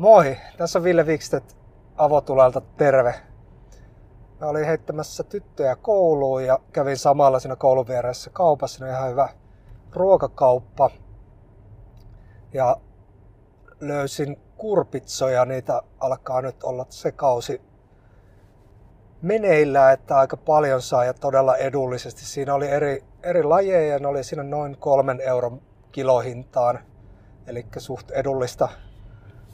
Moi, tässä on Ville Vikstedt Avotulelta, terve. Mä olin heittämässä tyttöjä kouluun ja kävin samalla siinä koulun vieressä kaupassa. Siinä ihan hyvä ruokakauppa. Ja löysin kurpitsoja, niitä alkaa nyt olla se kausi meneillään, että aika paljon saa ja todella edullisesti. Siinä oli eri, eri lajeja, ne oli siinä noin kolmen euron kilohintaan, eli suht edullista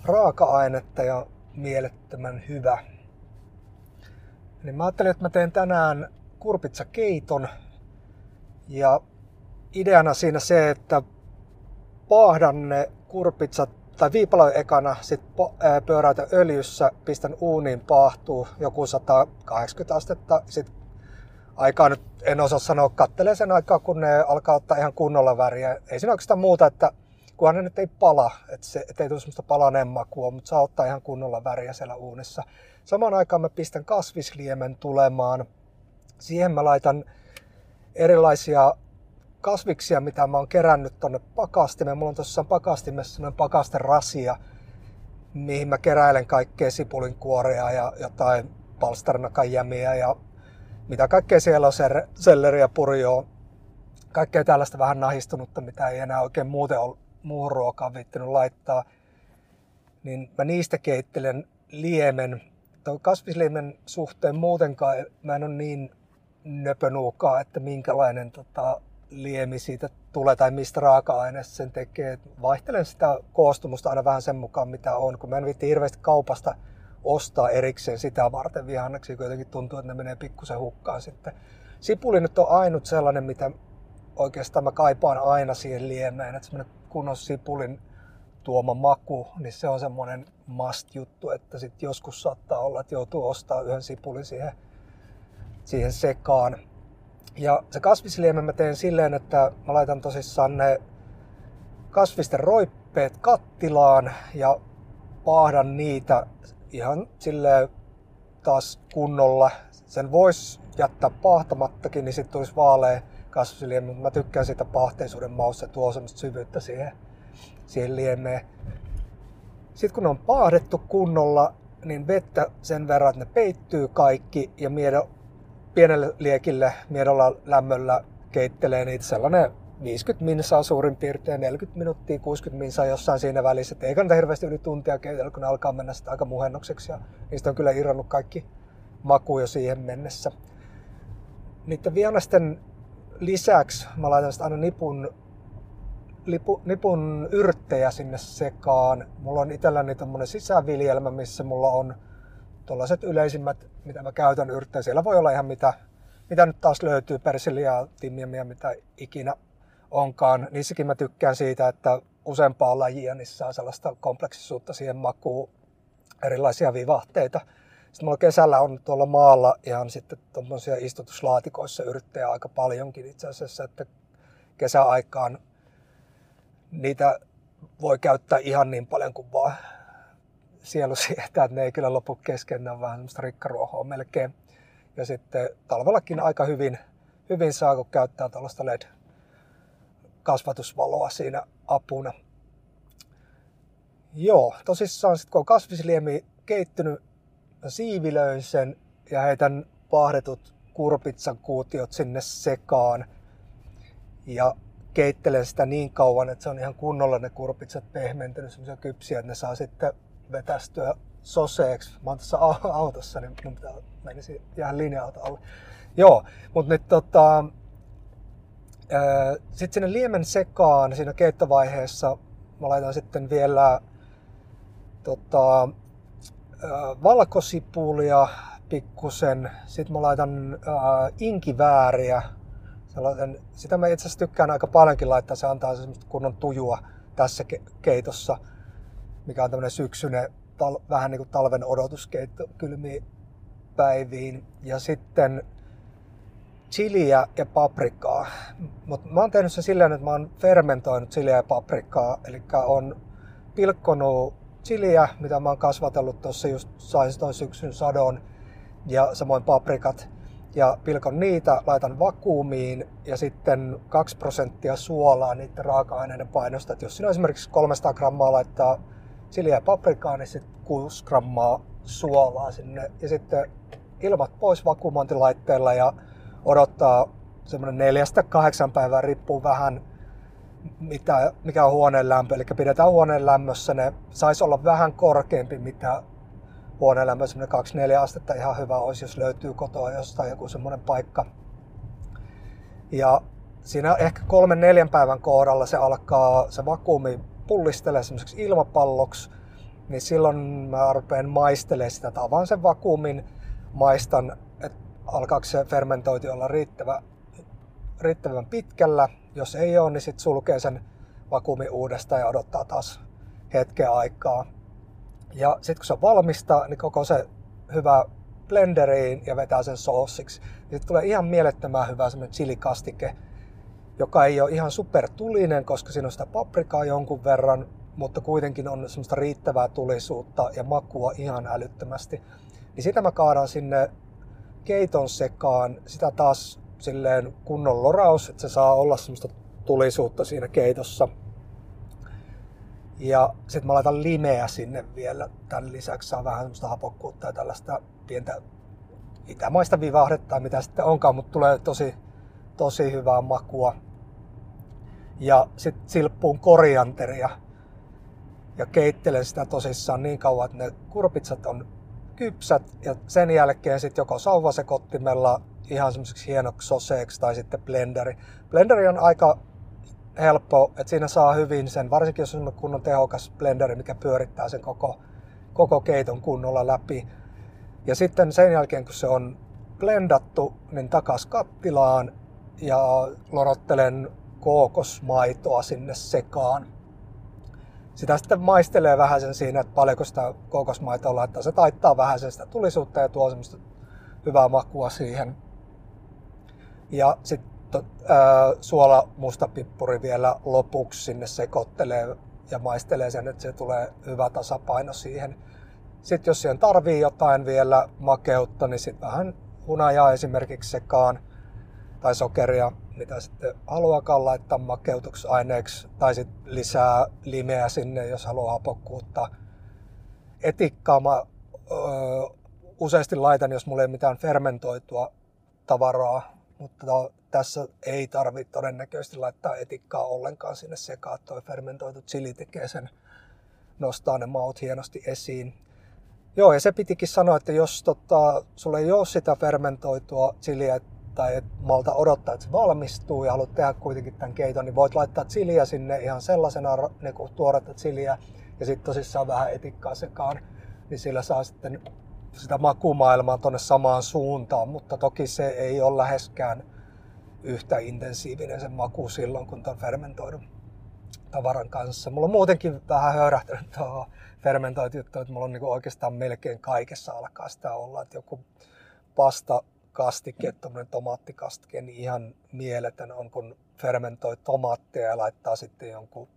raaka-ainetta ja mielettömän hyvä. Niin mä ajattelin, että mä teen tänään kurpitsakeiton ja ideana siinä se, että paahdan ne kurpitsat tai viipaloin ekana, sit pöyräytän öljyssä, pistän uuniin paahtuu joku 180 astetta, sit aikaa nyt en osaa sanoa, kattelee sen aikaa, kun ne alkaa ottaa ihan kunnolla väriä. Ei siinä oikeastaan muuta, että kunhan ne nyt ei pala, että, se, että ei tule semmoista palaneen makua, mutta saa ottaa ihan kunnolla väriä siellä uunissa. Samaan aikaan mä pistän kasvisliemen tulemaan. Siihen mä laitan erilaisia kasviksia, mitä mä oon kerännyt tonne pakastimeen. Mulla on tuossa pakastimessa sellainen pakasterasia, mihin mä keräilen kaikkea sipulinkuoria ja jotain palsternakajämiä ja mitä kaikkea siellä on, selleriä, purjoa, kaikkea tällaista vähän nahistunutta, mitä ei enää oikein muuten ole muuhun ruokaan viittinyt laittaa. Niin mä niistä keittelen liemen. Tuon kasvisliemen suhteen muutenkaan mä en ole niin nöpönuukaa, että minkälainen tota, liemi siitä tulee tai mistä raaka-aineesta sen tekee. Vaihtelen sitä koostumusta aina vähän sen mukaan, mitä on, kun mä en viitti hirveästi kaupasta ostaa erikseen sitä varten vihanneksi, kun jotenkin tuntuu, että ne menee pikkusen hukkaan sitten. Sipuli nyt on ainut sellainen, mitä oikeastaan mä kaipaan aina siihen liemeen, että semmoinen kunnon sipulin tuoma maku, niin se on semmoinen must-juttu, että sitten joskus saattaa olla, että joutuu ostaa yhden sipulin siihen, siihen sekaan. Ja se kasvisliemen mä teen silleen, että mä laitan tosissaan ne kasvisten roippeet kattilaan ja paahdan niitä ihan silleen taas kunnolla. Sen voisi jättää pahtamattakin, niin sitten tulisi vaalea kasvisliemen, mutta mä tykkään siitä pahteisuuden mausta, tuo semmoista syvyyttä siihen, siihen liemeen. Sitten kun ne on paahdettu kunnolla, niin vettä sen verran, että ne peittyy kaikki ja miedo, pienelle liekille miedolla lämmöllä keittelee niitä sellainen 50 minsaa suurin piirtein, 40 minuuttia, 60 minsaa jossain siinä välissä. Et ei kannata hirveästi yli tuntia keitellä, kun ne alkaa mennä sitä aika muhennokseksi ja niistä on kyllä irronnut kaikki maku jo siihen mennessä. Niiden vianasten lisäksi mä laitan sitä aina nipun, lipu, nipun yrttejä sinne sekaan. Mulla on itselläni tommonen sisäviljelmä, missä mulla on tuollaiset yleisimmät, mitä mä käytän yrttejä. Siellä voi olla ihan mitä, mitä nyt taas löytyy, persiliaa, timmiamia, mitä ikinä onkaan. Niissäkin mä tykkään siitä, että useampaa lajia, niissä saa sellaista kompleksisuutta siihen makuun, erilaisia vivahteita. Sitten mulla kesällä on tuolla maalla ihan sitten tuommoisia istutuslaatikoissa yrittäjä aika paljonkin itse asiassa, että kesäaikaan niitä voi käyttää ihan niin paljon kuin vaan sielu sietää, että ne ei kyllä lopu kesken, ne on vähän semmoista rikkaruohoa melkein. Ja sitten talvellakin aika hyvin, hyvin saa, kun käyttää tällaista LED-kasvatusvaloa siinä apuna. Joo, tosissaan sitten kun on kasvisliemi keittynyt, siivilöin sen ja heitän paahdetut kurpitsan kuutiot sinne sekaan. Ja keittelen sitä niin kauan, että se on ihan kunnolla ne kurpitsat pehmentynyt, semmoisia kypsiä, että ne saa sitten vetästyä soseeksi. Mä oon tässä autossa, niin mun pitää menisi jäädä linja-auto alle. Joo, mutta nyt tota, sitten sinne liemen sekaan siinä keittovaiheessa mä laitan sitten vielä tota, valkosipulia pikkusen. Sitten mä laitan äh, inkivääriä. Sellaisen, sitä mä itse asiassa tykkään aika paljonkin laittaa. Se antaa semmoista kunnon tujua tässä ke- keitossa, mikä on tämmöinen syksyinen, tal- vähän niin kuin talven odotuskeitto kylmiin päiviin. Ja sitten chiliä ja paprikaa. Mutta mä oon tehnyt sen silleen, että mä oon fermentoinut chiliä ja paprikaa. Eli on pilkkonut chiliä, mitä mä oon kasvatellut tuossa just sain toi syksyn sadon ja samoin paprikat ja pilkon niitä, laitan vakuumiin ja sitten 2 prosenttia suolaa niiden raaka-aineiden painosta. Et jos siinä esimerkiksi 300 grammaa laittaa chiliä ja paprikaa, niin sitten 6 grammaa suolaa sinne. Ja sitten ilmat pois vakuumointilaitteella ja odottaa semmoinen neljästä kahdeksan päivää, riippuu vähän mitä, mikä on huoneen lämpö. Eli pidetään huoneen lämmössä, ne saisi olla vähän korkeampi, mitä huoneen lämpö, semmoinen 2-4 astetta ihan hyvä olisi, jos löytyy kotoa jostain joku semmoinen paikka. Ja siinä ehkä kolmen neljän päivän kohdalla se alkaa se vakuumi pullistelee semmoiseksi ilmapalloksi, niin silloin mä rupean maistelemaan sitä, tai avaan sen vakuumin, maistan, että alkaako se fermentointi olla riittävä, riittävän pitkällä. Jos ei ole, niin sitten sulkee sen vakuumin uudestaan ja odottaa taas hetken aikaa. Ja sitten kun se on valmista, niin koko se hyvä blenderiin ja vetää sen soossiksi. Sitten tulee ihan mielettömän hyvä semmoinen chilikastike, joka ei ole ihan supertulinen, koska siinä on sitä paprikaa jonkun verran, mutta kuitenkin on semmoista riittävää tulisuutta ja makua ihan älyttömästi. Niin sitä mä kaadan sinne keiton sekaan, sitä taas silleen kunnon loraus, että se saa olla semmoista tulisuutta siinä keitossa. Ja sitten mä laitan limeä sinne vielä. Tämän lisäksi saa vähän semmoista hapokkuutta ja tällaista pientä itämaista vivahdetta, mitä sitten onkaan, mutta tulee tosi, tosi hyvää makua. Ja sitten silppuun korianteria ja keittelen sitä tosissaan niin kauan, että ne kurpitsat on kypsät ja sen jälkeen sitten joko sauvasekottimella ihan semmoiseksi hienoksi soseeksi tai sitten blenderi. Blenderi on aika helppo, että siinä saa hyvin sen, varsinkin jos on kunnon tehokas blenderi, mikä pyörittää sen koko, koko keiton kunnolla läpi. Ja sitten sen jälkeen, kun se on blendattu, niin takas kattilaan ja lorottelen kookosmaitoa sinne sekaan. Sitä sitten maistelee vähän sen siinä, että paljonko sitä kookosmaitoa laittaa. Se taittaa vähän sen sitä tulisuutta ja tuo semmoista hyvää makua siihen. Ja sitten suola mustapippuri vielä lopuksi sinne sekoittelee ja maistelee sen, että se tulee hyvä tasapaino siihen. Sitten jos siihen tarvii jotain vielä makeutta, niin sitten vähän hunajaa esimerkiksi sekaan tai sokeria, mitä sitten haluakaan laittaa makeutusaineeksi, tai sitten lisää limeä sinne, jos haluaa hapokkuutta. Etikkaa mä öö, useasti laitan, jos mulla ei mitään fermentoitua tavaraa, mutta tässä ei tarvitse todennäköisesti laittaa etikkaa ollenkaan sinne sekaan. Tuo fermentoitu chili tekee sen, nostaa ne maut hienosti esiin. Joo, ja se pitikin sanoa, että jos tota, sulla ei ole sitä fermentoitua chiliä tai et malta odottaa, että se valmistuu ja haluat tehdä kuitenkin tämän keiton, niin voit laittaa chiliä sinne ihan sellaisena niin kuin tuoretta chiliä ja sitten tosissaan vähän etikkaa sekaan, niin sillä saa sitten sitä makumaailmaa tuonne samaan suuntaan, mutta toki se ei ole läheskään yhtä intensiivinen se maku silloin, kun tuon fermentoidun tavaran kanssa. Mulla on muutenkin vähän höyrähtänyt tuohon fermentointijuttuun, että mulla on niinku oikeastaan melkein kaikessa alkaa sitä olla, että joku pasta kastike, tuommoinen tomaattikastike, niin ihan mieletön on, kun fermentoi tomaattia ja laittaa sitten jonkun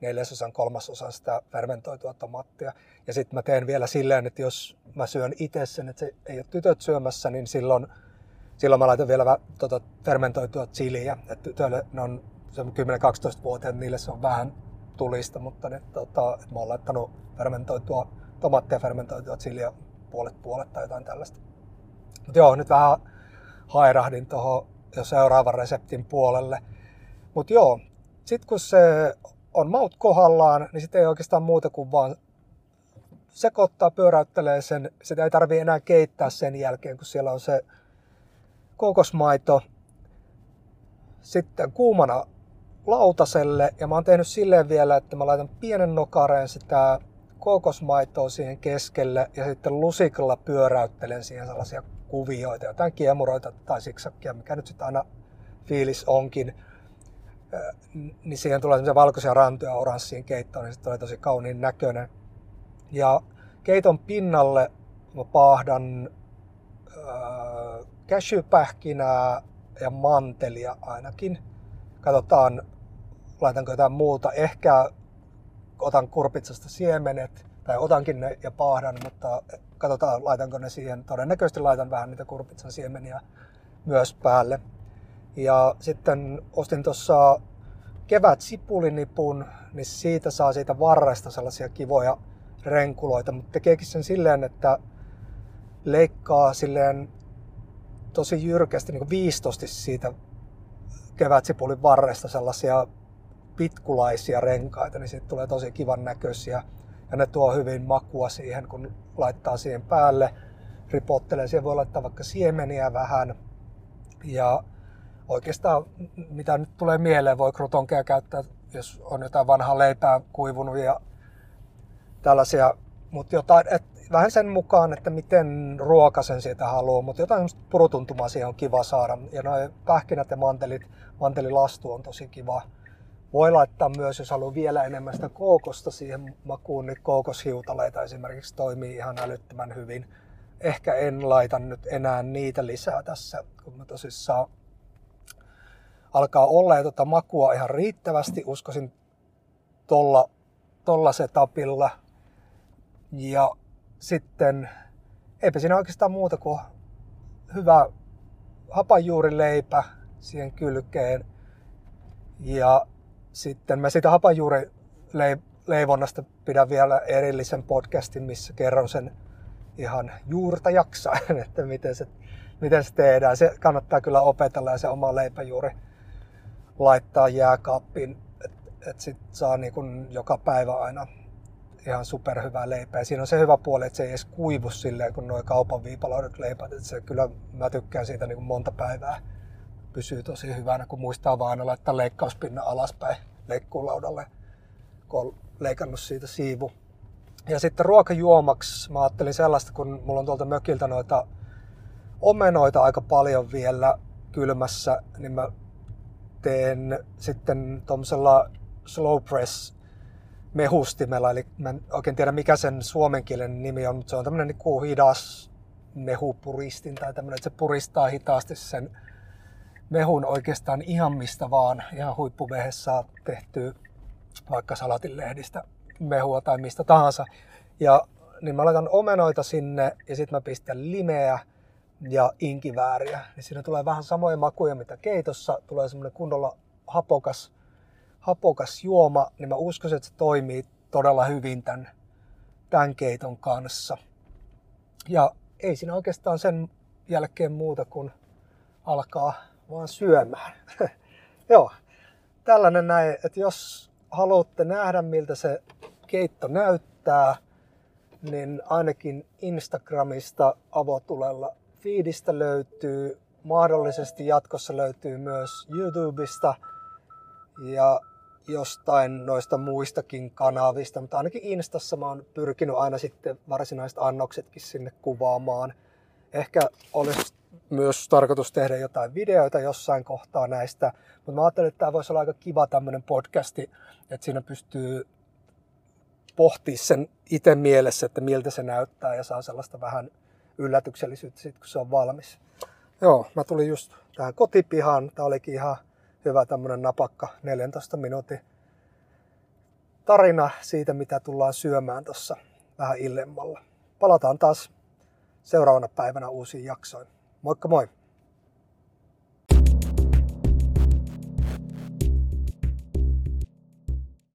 neljäsosan, kolmasosan sitä fermentoitua tomaattia. Ja sitten mä teen vielä silleen, että jos mä syön itse sen, että se ei ole tytöt syömässä, niin silloin, silloin mä laitan vielä tota, fermentoitua chiliä. Että tytöille ne on 10-12-vuotiaat, niille se on vähän tulista, mutta ne, tota, mä oon laittanut fermentoitua tomaattia fermentoitua chiliä puolet puolet tai jotain tällaista. Mutta joo, nyt vähän hairahdin tuohon jo seuraavan reseptin puolelle. Mutta joo, sitten kun se on maut kohdallaan, niin sitten ei oikeastaan muuta kuin vaan sekoittaa, pyöräyttelee sen. Sitä ei tarvi enää keittää sen jälkeen, kun siellä on se kokosmaito. Sitten kuumana lautaselle. Ja mä oon tehnyt silleen vielä, että mä laitan pienen nokareen sitä kokosmaitoa siihen keskelle ja sitten lusikalla pyöräyttelen siihen sellaisia kuvioita, jotain kiemuroita tai siksakkia, mikä nyt sitten aina fiilis onkin niin siihen tulee semmoisia valkoisia rantoja oranssiin keittoon, niin se tulee tosi kauniin näköinen. Ja keiton pinnalle mä paahdan äh, cashewpähkinää ja mantelia ainakin. Katsotaan, laitanko jotain muuta. Ehkä otan kurpitsasta siemenet, tai otankin ne ja paahdan, mutta katsotaan, laitanko ne siihen. Todennäköisesti laitan vähän niitä kurpitsan siemeniä myös päälle. Ja sitten ostin tuossa kevät sipulinipun, niin siitä saa siitä varresta sellaisia kivoja renkuloita, mutta tekeekin sen silleen, että leikkaa silleen tosi jyrkästi, niin viistosti siitä kevätsipulin varresta sellaisia pitkulaisia renkaita, niin siitä tulee tosi kivan näköisiä. Ja ne tuo hyvin makua siihen, kun laittaa siihen päälle. Ripottelee, siihen voi laittaa vaikka siemeniä vähän. Ja oikeastaan, mitä nyt tulee mieleen, voi krutonkeja käyttää, jos on jotain vanhaa leipää kuivunut ja tällaisia, mutta jotain, et, vähän sen mukaan, että miten ruokasen siitä haluaa, mutta jotain purutuntumaa siihen on kiva saada. Ja noin pähkinät ja mantelit, mantelilastu on tosi kiva. Voi laittaa myös, jos haluaa vielä enemmän sitä kookosta siihen makuun, niin kookoshiutaleita esimerkiksi toimii ihan älyttömän hyvin. Ehkä en laita nyt enää niitä lisää tässä, kun mä tosissaan alkaa olla jo tuota makua ihan riittävästi, uskoisin tolla, tolla setupilla. Ja sitten eipä siinä oikeastaan muuta kuin hyvä hapanjuurileipä siihen kylkeen. Ja sitten mä sitä hapanjuurileivonnasta pidän vielä erillisen podcastin, missä kerron sen ihan juurta jaksaen, että miten se, miten se tehdään. Se kannattaa kyllä opetella ja se oma leipäjuuri laittaa jääkaappiin, että et sit saa niin kun joka päivä aina ihan superhyvää leipää. Siinä on se hyvä puoli, että se ei edes kuivu silleen kuin nuo kaupan viipaloidut leipät. Että se kyllä, mä tykkään siitä niin kuin monta päivää. Pysyy tosi hyvänä, kun muistaa vaan aina laittaa leikkauspinnan alaspäin leikkuulaudalle, kun on leikannut siitä siivu. Ja sitten ruokajuomaksi mä ajattelin sellaista, kun mulla on tuolta mökiltä noita omenoita aika paljon vielä kylmässä, niin mä teen sitten tuommoisella slow press mehustimella, eli mä en oikein tiedä mikä sen suomenkielen nimi on, mutta se on tämmöinen niin hidas mehupuristin tai tämmöinen, että se puristaa hitaasti sen mehun oikeastaan ihan mistä vaan, ihan huippuvehessä tehtyä vaikka salatinlehdistä mehua tai mistä tahansa. Ja niin mä laitan omenoita sinne ja sitten mä pistän limeä ja inkivääriä. Niin siinä tulee vähän samoja makuja mitä keitossa. Tulee semmoinen kunnolla hapokas hapokas juoma, niin mä uskoisin, että se toimii todella hyvin tämän, tämän keiton kanssa. Ja ei siinä oikeastaan sen jälkeen muuta kuin alkaa vaan syömään. Joo, tällainen näin, että jos haluatte nähdä miltä se keitto näyttää, niin ainakin Instagramista avotulella feedistä löytyy, mahdollisesti jatkossa löytyy myös YouTubesta ja jostain noista muistakin kanavista, mutta ainakin Instassa mä oon pyrkinyt aina sitten varsinaiset annoksetkin sinne kuvaamaan. Ehkä olisi myös tarkoitus tehdä jotain videoita jossain kohtaa näistä, mutta mä ajattelin, että tämä voisi olla aika kiva tämmöinen podcasti, että siinä pystyy pohtimaan sen itse mielessä, että miltä se näyttää ja saa sellaista vähän yllätyksellisyyttä sitten, kun se on valmis. Joo, mä tulin just tähän kotipihaan. Tää olikin ihan hyvä tämmönen napakka 14 minuutin tarina siitä, mitä tullaan syömään tuossa vähän illemmalla. Palataan taas seuraavana päivänä uusiin jaksoihin. Moikka moi!